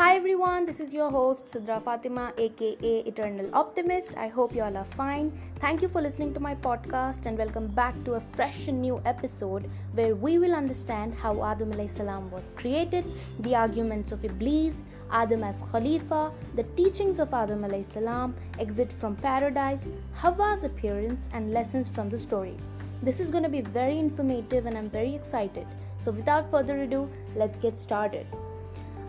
Hi everyone, this is your host Sidra Fatima aka Eternal Optimist. I hope you all are fine. Thank you for listening to my podcast and welcome back to a fresh and new episode where we will understand how Adam salam was created, the arguments of Iblis, Adam as Khalifa, the teachings of Adam salam, exit from paradise, Hawa's appearance and lessons from the story. This is going to be very informative and I'm very excited. So without further ado, let's get started.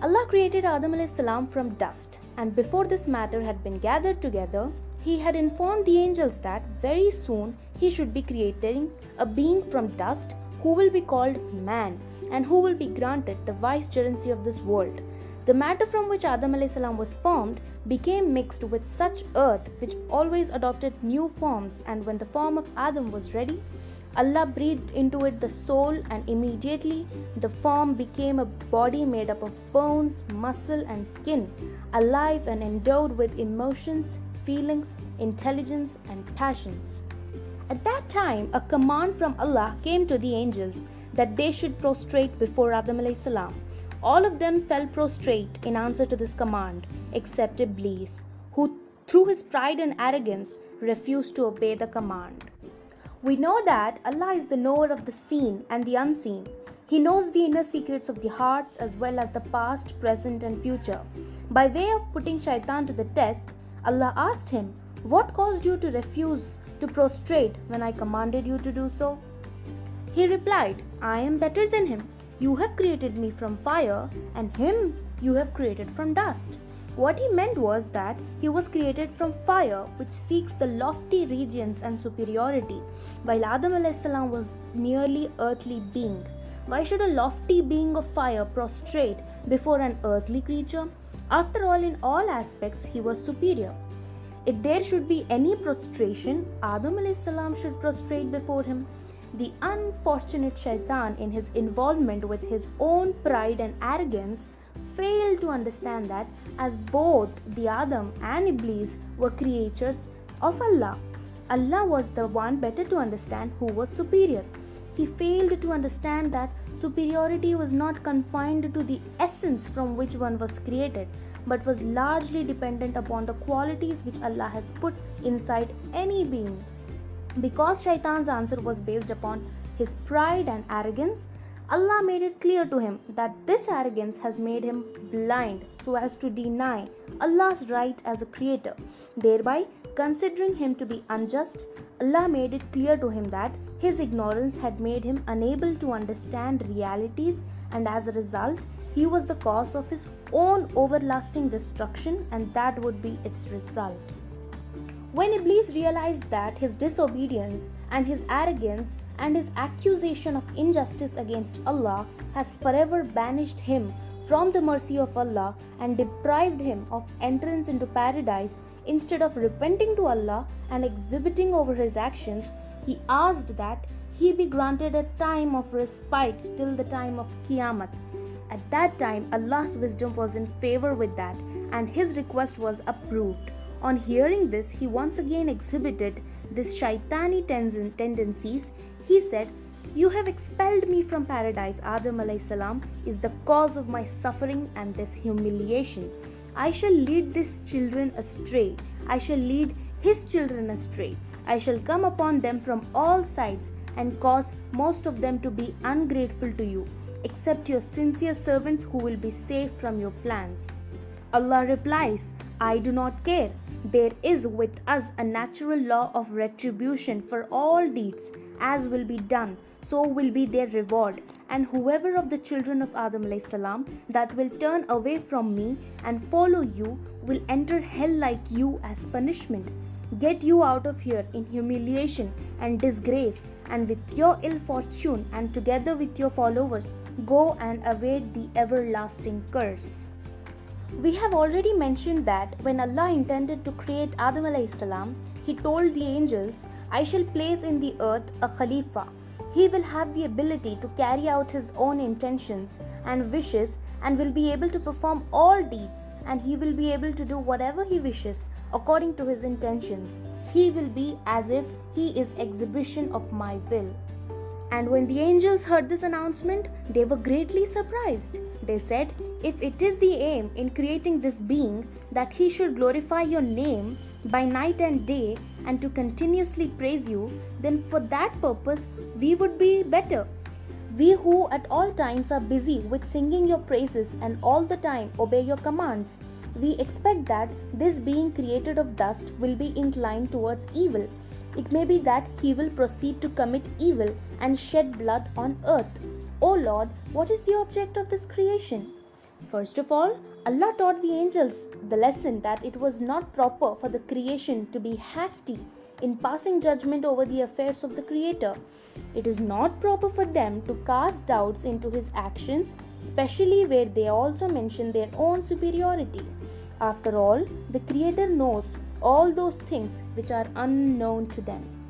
Allah created Adam salam from dust, and before this matter had been gathered together, he had informed the angels that very soon he should be creating a being from dust who will be called man and who will be granted the vicegerency of this world. The matter from which Adam salam was formed became mixed with such earth which always adopted new forms, and when the form of Adam was ready, Allah breathed into it the soul, and immediately the form became a body made up of bones, muscle, and skin, alive and endowed with emotions, feelings, intelligence, and passions. At that time, a command from Allah came to the angels that they should prostrate before Adam. All of them fell prostrate in answer to this command, except Iblis, who, through his pride and arrogance, refused to obey the command. We know that Allah is the knower of the seen and the unseen. He knows the inner secrets of the hearts as well as the past, present, and future. By way of putting Shaitan to the test, Allah asked him, What caused you to refuse to prostrate when I commanded you to do so? He replied, I am better than him. You have created me from fire, and him you have created from dust. What he meant was that he was created from fire, which seeks the lofty regions and superiority, while Adam salam was merely earthly being. Why should a lofty being of fire prostrate before an earthly creature? After all, in all aspects, he was superior. If there should be any prostration, Adam salam should prostrate before him. The unfortunate shaitan, in his involvement with his own pride and arrogance, failed to understand that as both the Adam and Iblis were creatures of Allah, Allah was the one better to understand who was superior. He failed to understand that superiority was not confined to the essence from which one was created, but was largely dependent upon the qualities which Allah has put inside any being. Because Shaitan's answer was based upon his pride and arrogance, Allah made it clear to him that this arrogance has made him blind so as to deny Allah's right as a creator. Thereby, considering him to be unjust, Allah made it clear to him that his ignorance had made him unable to understand realities, and as a result, he was the cause of his own everlasting destruction, and that would be its result. When Iblis realized that his disobedience and his arrogance and his accusation of injustice against Allah has forever banished him from the mercy of Allah and deprived him of entrance into paradise, instead of repenting to Allah and exhibiting over his actions, he asked that he be granted a time of respite till the time of Qiyamah. At that time, Allah's wisdom was in favor with that, and his request was approved. On hearing this, he once again exhibited this shaitani tendencies. He said, You have expelled me from paradise. Adam salam is the cause of my suffering and this humiliation. I shall lead these children astray. I shall lead his children astray. I shall come upon them from all sides and cause most of them to be ungrateful to you, except your sincere servants who will be safe from your plans. Allah replies, I do not care. There is with us a natural law of retribution for all deeds, as will be done, so will be their reward. And whoever of the children of Adam salam that will turn away from me and follow you will enter hell like you as punishment. Get you out of here in humiliation and disgrace, and with your ill fortune, and together with your followers, go and await the everlasting curse. We have already mentioned that when Allah intended to create Adam salam, He told the angels, I shall place in the earth a Khalifa. He will have the ability to carry out his own intentions and wishes and will be able to perform all deeds and he will be able to do whatever he wishes according to his intentions. He will be as if he is exhibition of my will. And when the angels heard this announcement, they were greatly surprised. They said, if it is the aim in creating this being that he should glorify your name by night and day and to continuously praise you, then for that purpose we would be better. We who at all times are busy with singing your praises and all the time obey your commands, we expect that this being created of dust will be inclined towards evil. It may be that he will proceed to commit evil and shed blood on earth. O Lord, what is the object of this creation? First of all, Allah taught the angels the lesson that it was not proper for the creation to be hasty in passing judgment over the affairs of the Creator. It is not proper for them to cast doubts into His actions, especially where they also mention their own superiority. After all, the Creator knows all those things which are unknown to them.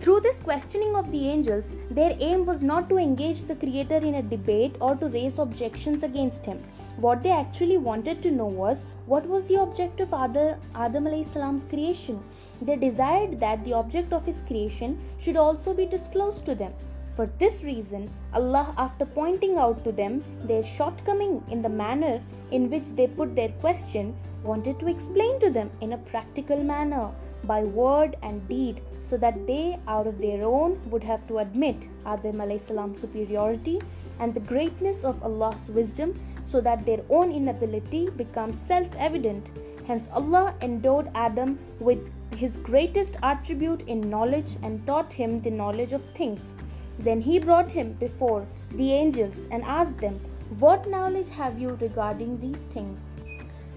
Through this questioning of the angels, their aim was not to engage the Creator in a debate or to raise objections against Him. What they actually wanted to know was what was the object of Adam, Adam salam's creation. They desired that the object of his creation should also be disclosed to them. For this reason, Allah, after pointing out to them their shortcoming in the manner in which they put their question, wanted to explain to them in a practical manner by word and deed so that they out of their own would have to admit Adam salam's superiority and the greatness of Allah's wisdom so that their own inability becomes self evident. Hence, Allah endowed Adam with his greatest attribute in knowledge and taught him the knowledge of things. Then he brought him before the angels and asked them, What knowledge have you regarding these things?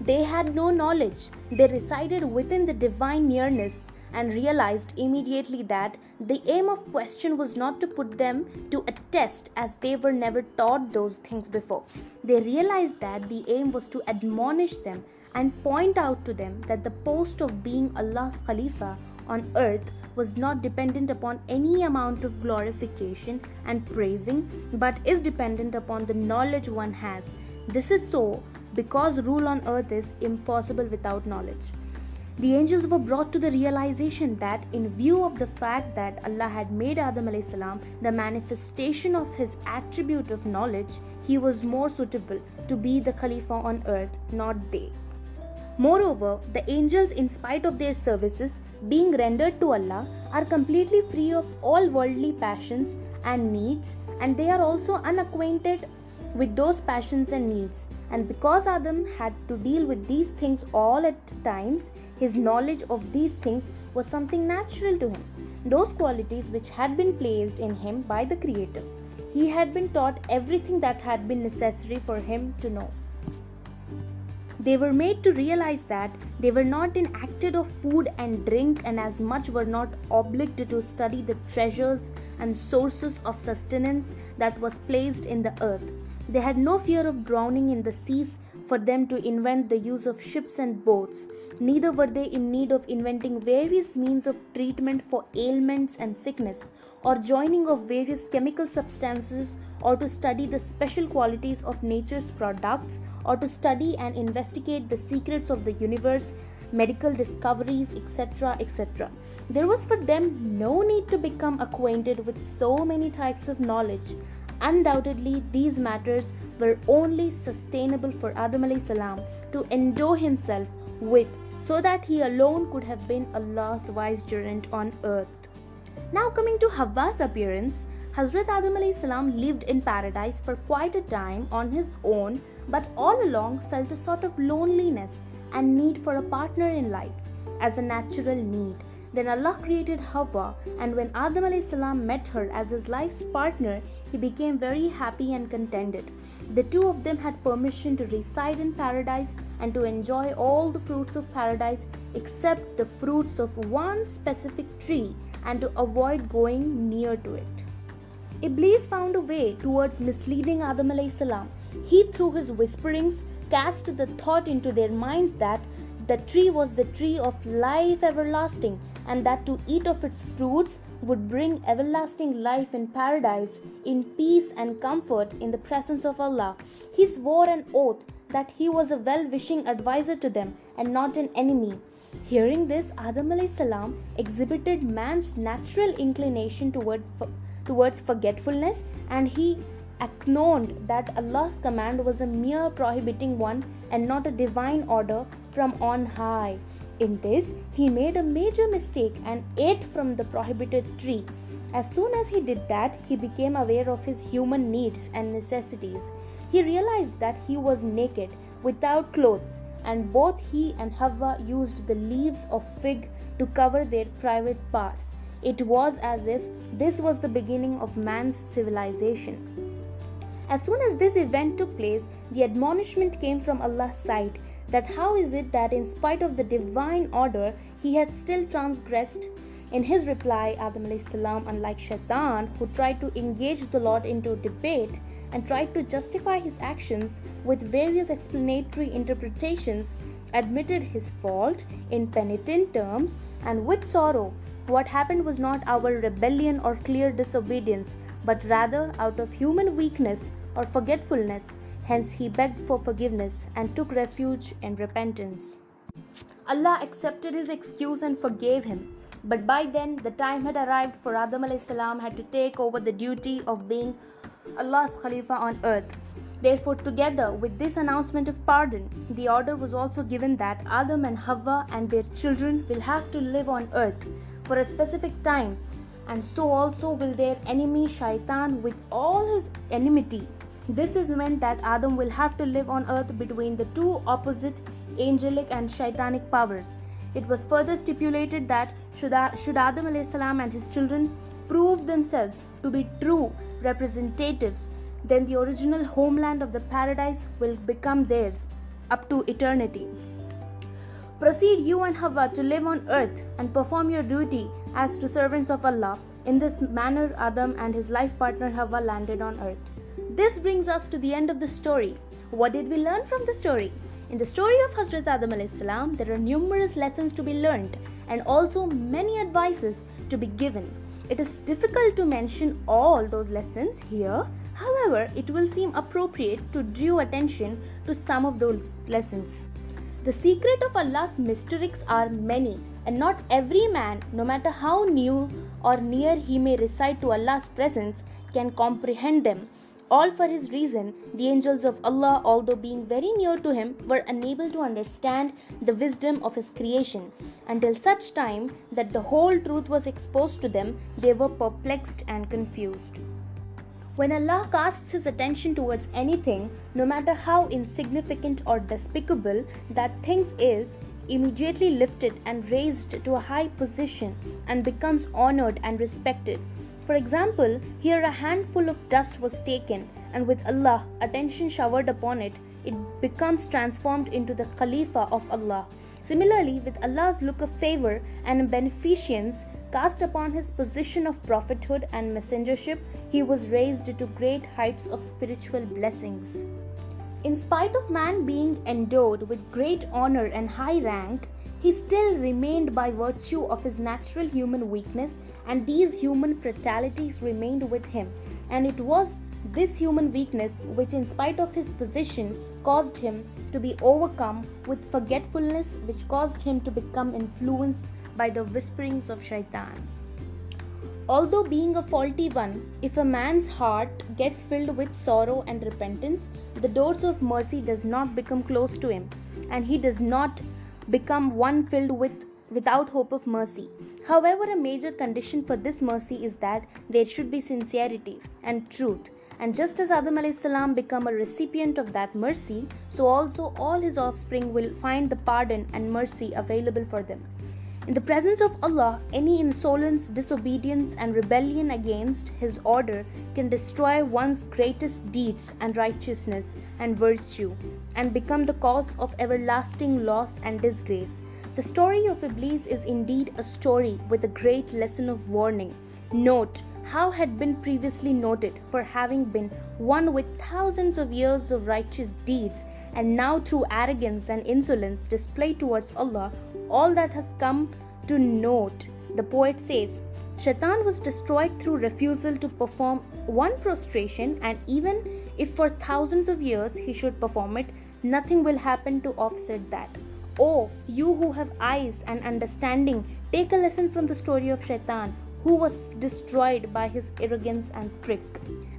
They had no knowledge. They resided within the divine nearness and realized immediately that the aim of question was not to put them to a test as they were never taught those things before. They realized that the aim was to admonish them and point out to them that the post of being Allah's Khalifa on earth was not dependent upon any amount of glorification and praising, but is dependent upon the knowledge one has. This is so because rule on earth is impossible without knowledge. The angels were brought to the realization that, in view of the fact that Allah had made Adam salam the manifestation of his attribute of knowledge, he was more suitable to be the Khalifa on earth, not they. Moreover, the angels, in spite of their services being rendered to Allah, are completely free of all worldly passions and needs, and they are also unacquainted with those passions and needs. And because Adam had to deal with these things all at times, his knowledge of these things was something natural to him, those qualities which had been placed in him by the Creator. He had been taught everything that had been necessary for him to know. They were made to realize that they were not in acted of food and drink, and as much were not obliged to study the treasures and sources of sustenance that was placed in the earth. They had no fear of drowning in the seas for them to invent the use of ships and boats. Neither were they in need of inventing various means of treatment for ailments and sickness, or joining of various chemical substances, or to study the special qualities of nature's products or to study and investigate the secrets of the universe, medical discoveries, etc. etc. There was for them no need to become acquainted with so many types of knowledge. Undoubtedly, these matters were only sustainable for Adam salam to endow himself with so that he alone could have been Allah's vicegerent on earth. Now, coming to Hawwa's appearance, Hazrat Adam salam lived in paradise for quite a time on his own, but all along felt a sort of loneliness and need for a partner in life as a natural need. Then Allah created Hawa, and when Adam salam met her as his life's partner, he became very happy and contented. The two of them had permission to reside in paradise and to enjoy all the fruits of paradise except the fruits of one specific tree and to avoid going near to it. Iblis found a way towards misleading Adam salam. He, through his whisperings, cast the thought into their minds that the tree was the tree of life everlasting, and that to eat of its fruits would bring everlasting life in paradise, in peace and comfort in the presence of Allah. He swore an oath that he was a well wishing adviser to them and not an enemy. Hearing this, Adam salam exhibited man's natural inclination toward towards forgetfulness and he acknowledged that Allah's command was a mere prohibiting one and not a divine order from on high. In this, he made a major mistake and ate from the prohibited tree. As soon as he did that, he became aware of his human needs and necessities. He realized that he was naked, without clothes, and both he and Hawa used the leaves of fig to cover their private parts. It was as if this was the beginning of man's civilization. As soon as this event took place, the admonishment came from Allah's side that how is it that in spite of the divine order he had still transgressed? In his reply adam salam unlike shaitan who tried to engage the lord into debate and tried to justify his actions with various explanatory interpretations admitted his fault in penitent terms and with sorrow. What happened was not our rebellion or clear disobedience but rather out of human weakness or forgetfulness Hence, he begged for forgiveness and took refuge in repentance. Allah accepted his excuse and forgave him. But by then, the time had arrived for Adam salam had to take over the duty of being Allah's Khalifa on earth. Therefore, together with this announcement of pardon, the order was also given that Adam and Hawa and their children will have to live on earth for a specific time, and so also will their enemy Shaitan with all his enmity this is meant that Adam will have to live on earth between the two opposite angelic and shaitanic powers. It was further stipulated that should, should Adam and his children prove themselves to be true representatives, then the original homeland of the paradise will become theirs up to eternity. Proceed you and Hawa to live on earth and perform your duty as to servants of Allah. In this manner, Adam and his life partner Hawa landed on earth. This brings us to the end of the story. What did we learn from the story? In the story of Hazrat Adam salam, there are numerous lessons to be learned and also many advices to be given. It is difficult to mention all those lessons here. However, it will seem appropriate to draw attention to some of those lessons. The secret of Allah's mysteries are many, and not every man, no matter how new or near he may reside to Allah's presence, can comprehend them all for his reason, the angels of Allah, although being very near to him, were unable to understand the wisdom of his creation. Until such time that the whole truth was exposed to them, they were perplexed and confused. When Allah casts his attention towards anything, no matter how insignificant or despicable that thing is, immediately lifted and raised to a high position and becomes honored and respected. For example, here a handful of dust was taken, and with Allah attention showered upon it, it becomes transformed into the Khalifa of Allah. Similarly, with Allah's look of favor and beneficence cast upon his position of prophethood and messengership, he was raised to great heights of spiritual blessings. In spite of man being endowed with great honor and high rank, he still remained by virtue of his natural human weakness, and these human fatalities remained with him. And it was this human weakness which, in spite of his position, caused him to be overcome with forgetfulness, which caused him to become influenced by the whisperings of shaitan. Although being a faulty one, if a man's heart gets filled with sorrow and repentance, the doors of mercy does not become closed to him, and he does not become one filled with without hope of mercy. However, a major condition for this mercy is that there should be sincerity and truth. And just as Adam salam become a recipient of that mercy, so also all his offspring will find the pardon and mercy available for them. In the presence of Allah, any insolence, disobedience, and rebellion against His order can destroy one's greatest deeds and righteousness and virtue and become the cause of everlasting loss and disgrace. The story of Iblis is indeed a story with a great lesson of warning. Note how had been previously noted for having been one with thousands of years of righteous deeds and now through arrogance and insolence displayed towards Allah all that has come to note. The poet says, Shaitan was destroyed through refusal to perform one prostration, and even if for thousands of years he should perform it, nothing will happen to offset that. Oh, you who have eyes and understanding, take a lesson from the story of Shaitan. who was destroyed by his arrogance and trick.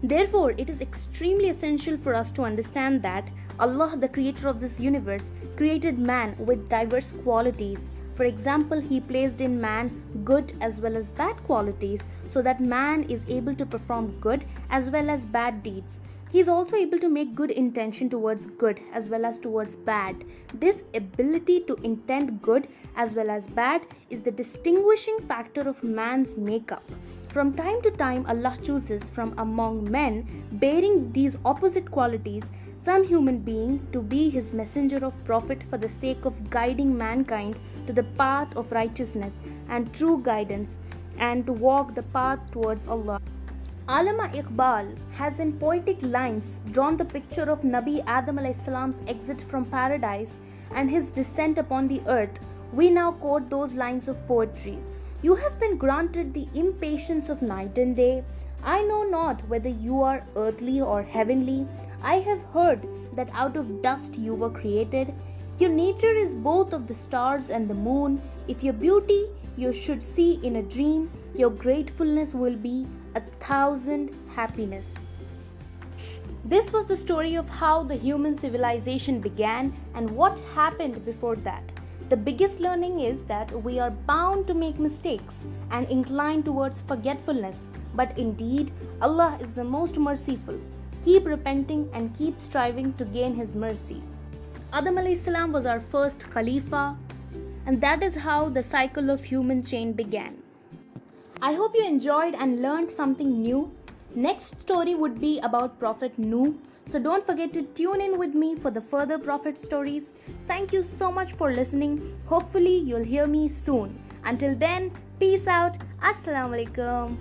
Therefore, it is extremely essential for us to understand that Allah, the creator of this universe, created man with diverse qualities. For example, He placed in man good as well as bad qualities so that man is able to perform good as well as bad deeds. He is also able to make good intention towards good as well as towards bad. This ability to intend good as well as bad is the distinguishing factor of man's makeup. From time to time, Allah chooses from among men bearing these opposite qualities some human being to be his messenger of prophet for the sake of guiding mankind to the path of righteousness and true guidance and to walk the path towards Allah. Allama Iqbal has in poetic lines drawn the picture of Nabi Adam salam's exit from paradise and his descent upon the earth. We now quote those lines of poetry. You have been granted the impatience of night and day. I know not whether you are earthly or heavenly. I have heard that out of dust you were created. Your nature is both of the stars and the moon. If your beauty you should see in a dream, your gratefulness will be a thousand happiness. This was the story of how the human civilization began and what happened before that. The biggest learning is that we are bound to make mistakes and inclined towards forgetfulness, but indeed, Allah is the most merciful. Keep repenting and keep striving to gain His mercy. Adam salam was our first Khalifa, and that is how the cycle of human chain began. I hope you enjoyed and learned something new. Next story would be about Prophet Nuh. So don't forget to tune in with me for the further Prophet stories. Thank you so much for listening. Hopefully, you'll hear me soon. Until then, peace out. Assalamu alaikum.